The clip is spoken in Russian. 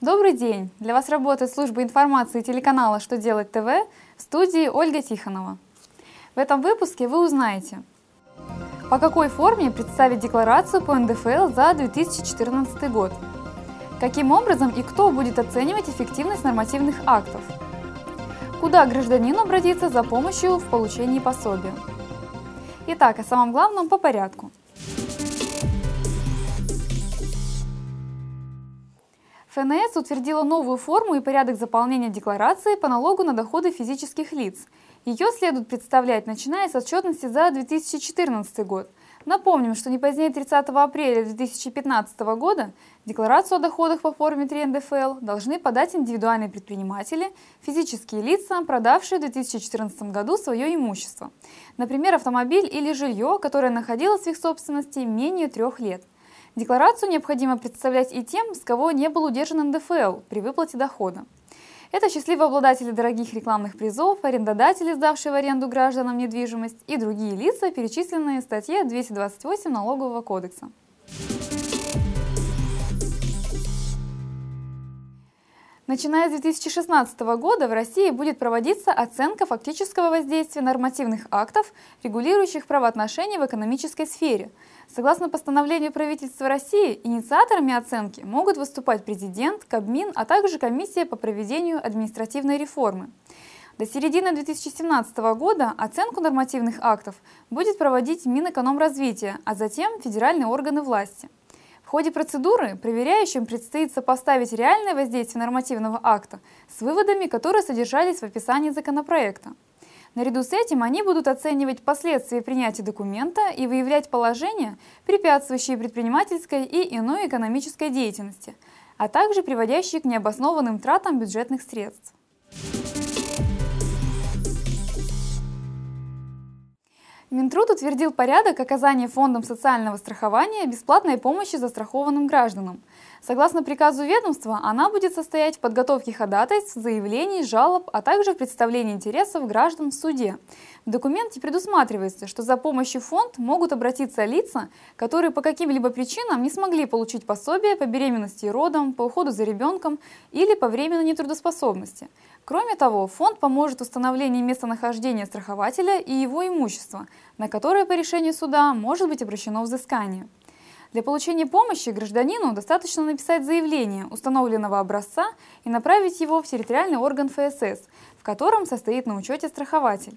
Добрый день! Для вас работает служба информации телеканала «Что делать ТВ» в студии Ольга Тихонова. В этом выпуске вы узнаете, по какой форме представить декларацию по НДФЛ за 2014 год, каким образом и кто будет оценивать эффективность нормативных актов, куда гражданину обратиться за помощью в получении пособия. Итак, о самом главном по порядку – ФНС утвердила новую форму и порядок заполнения декларации по налогу на доходы физических лиц. Ее следует представлять, начиная с отчетности за 2014 год. Напомним, что не позднее 30 апреля 2015 года декларацию о доходах по форме 3 НДФЛ должны подать индивидуальные предприниматели, физические лица, продавшие в 2014 году свое имущество. Например, автомобиль или жилье, которое находилось в их собственности менее трех лет. Декларацию необходимо представлять и тем, с кого не был удержан НДФЛ при выплате дохода. Это счастливые обладатели дорогих рекламных призов, арендодатели, сдавшие в аренду гражданам недвижимость и другие лица, перечисленные в статье 228 Налогового кодекса. Начиная с 2016 года в России будет проводиться оценка фактического воздействия нормативных актов, регулирующих правоотношения в экономической сфере. Согласно постановлению правительства России, инициаторами оценки могут выступать президент, Кабмин, а также комиссия по проведению административной реформы. До середины 2017 года оценку нормативных актов будет проводить Минэкономразвития, а затем федеральные органы власти – в ходе процедуры проверяющим предстоит сопоставить реальное воздействие нормативного акта с выводами, которые содержались в описании законопроекта. Наряду с этим они будут оценивать последствия принятия документа и выявлять положения, препятствующие предпринимательской и иной экономической деятельности, а также приводящие к необоснованным тратам бюджетных средств. Минтруд утвердил порядок оказания Фондом социального страхования бесплатной помощи застрахованным гражданам. Согласно приказу ведомства, она будет состоять в подготовке ходатайств, заявлений, жалоб, а также в представлении интересов граждан в суде. В документе предусматривается, что за помощью в фонд могут обратиться лица, которые по каким-либо причинам не смогли получить пособие по беременности и родам, по уходу за ребенком или по временной нетрудоспособности. Кроме того, фонд поможет в установлении местонахождения страхователя и его имущества, на которое по решению суда может быть обращено взыскание. Для получения помощи гражданину достаточно написать заявление установленного образца и направить его в территориальный орган ФСС, в котором состоит на учете страхователь.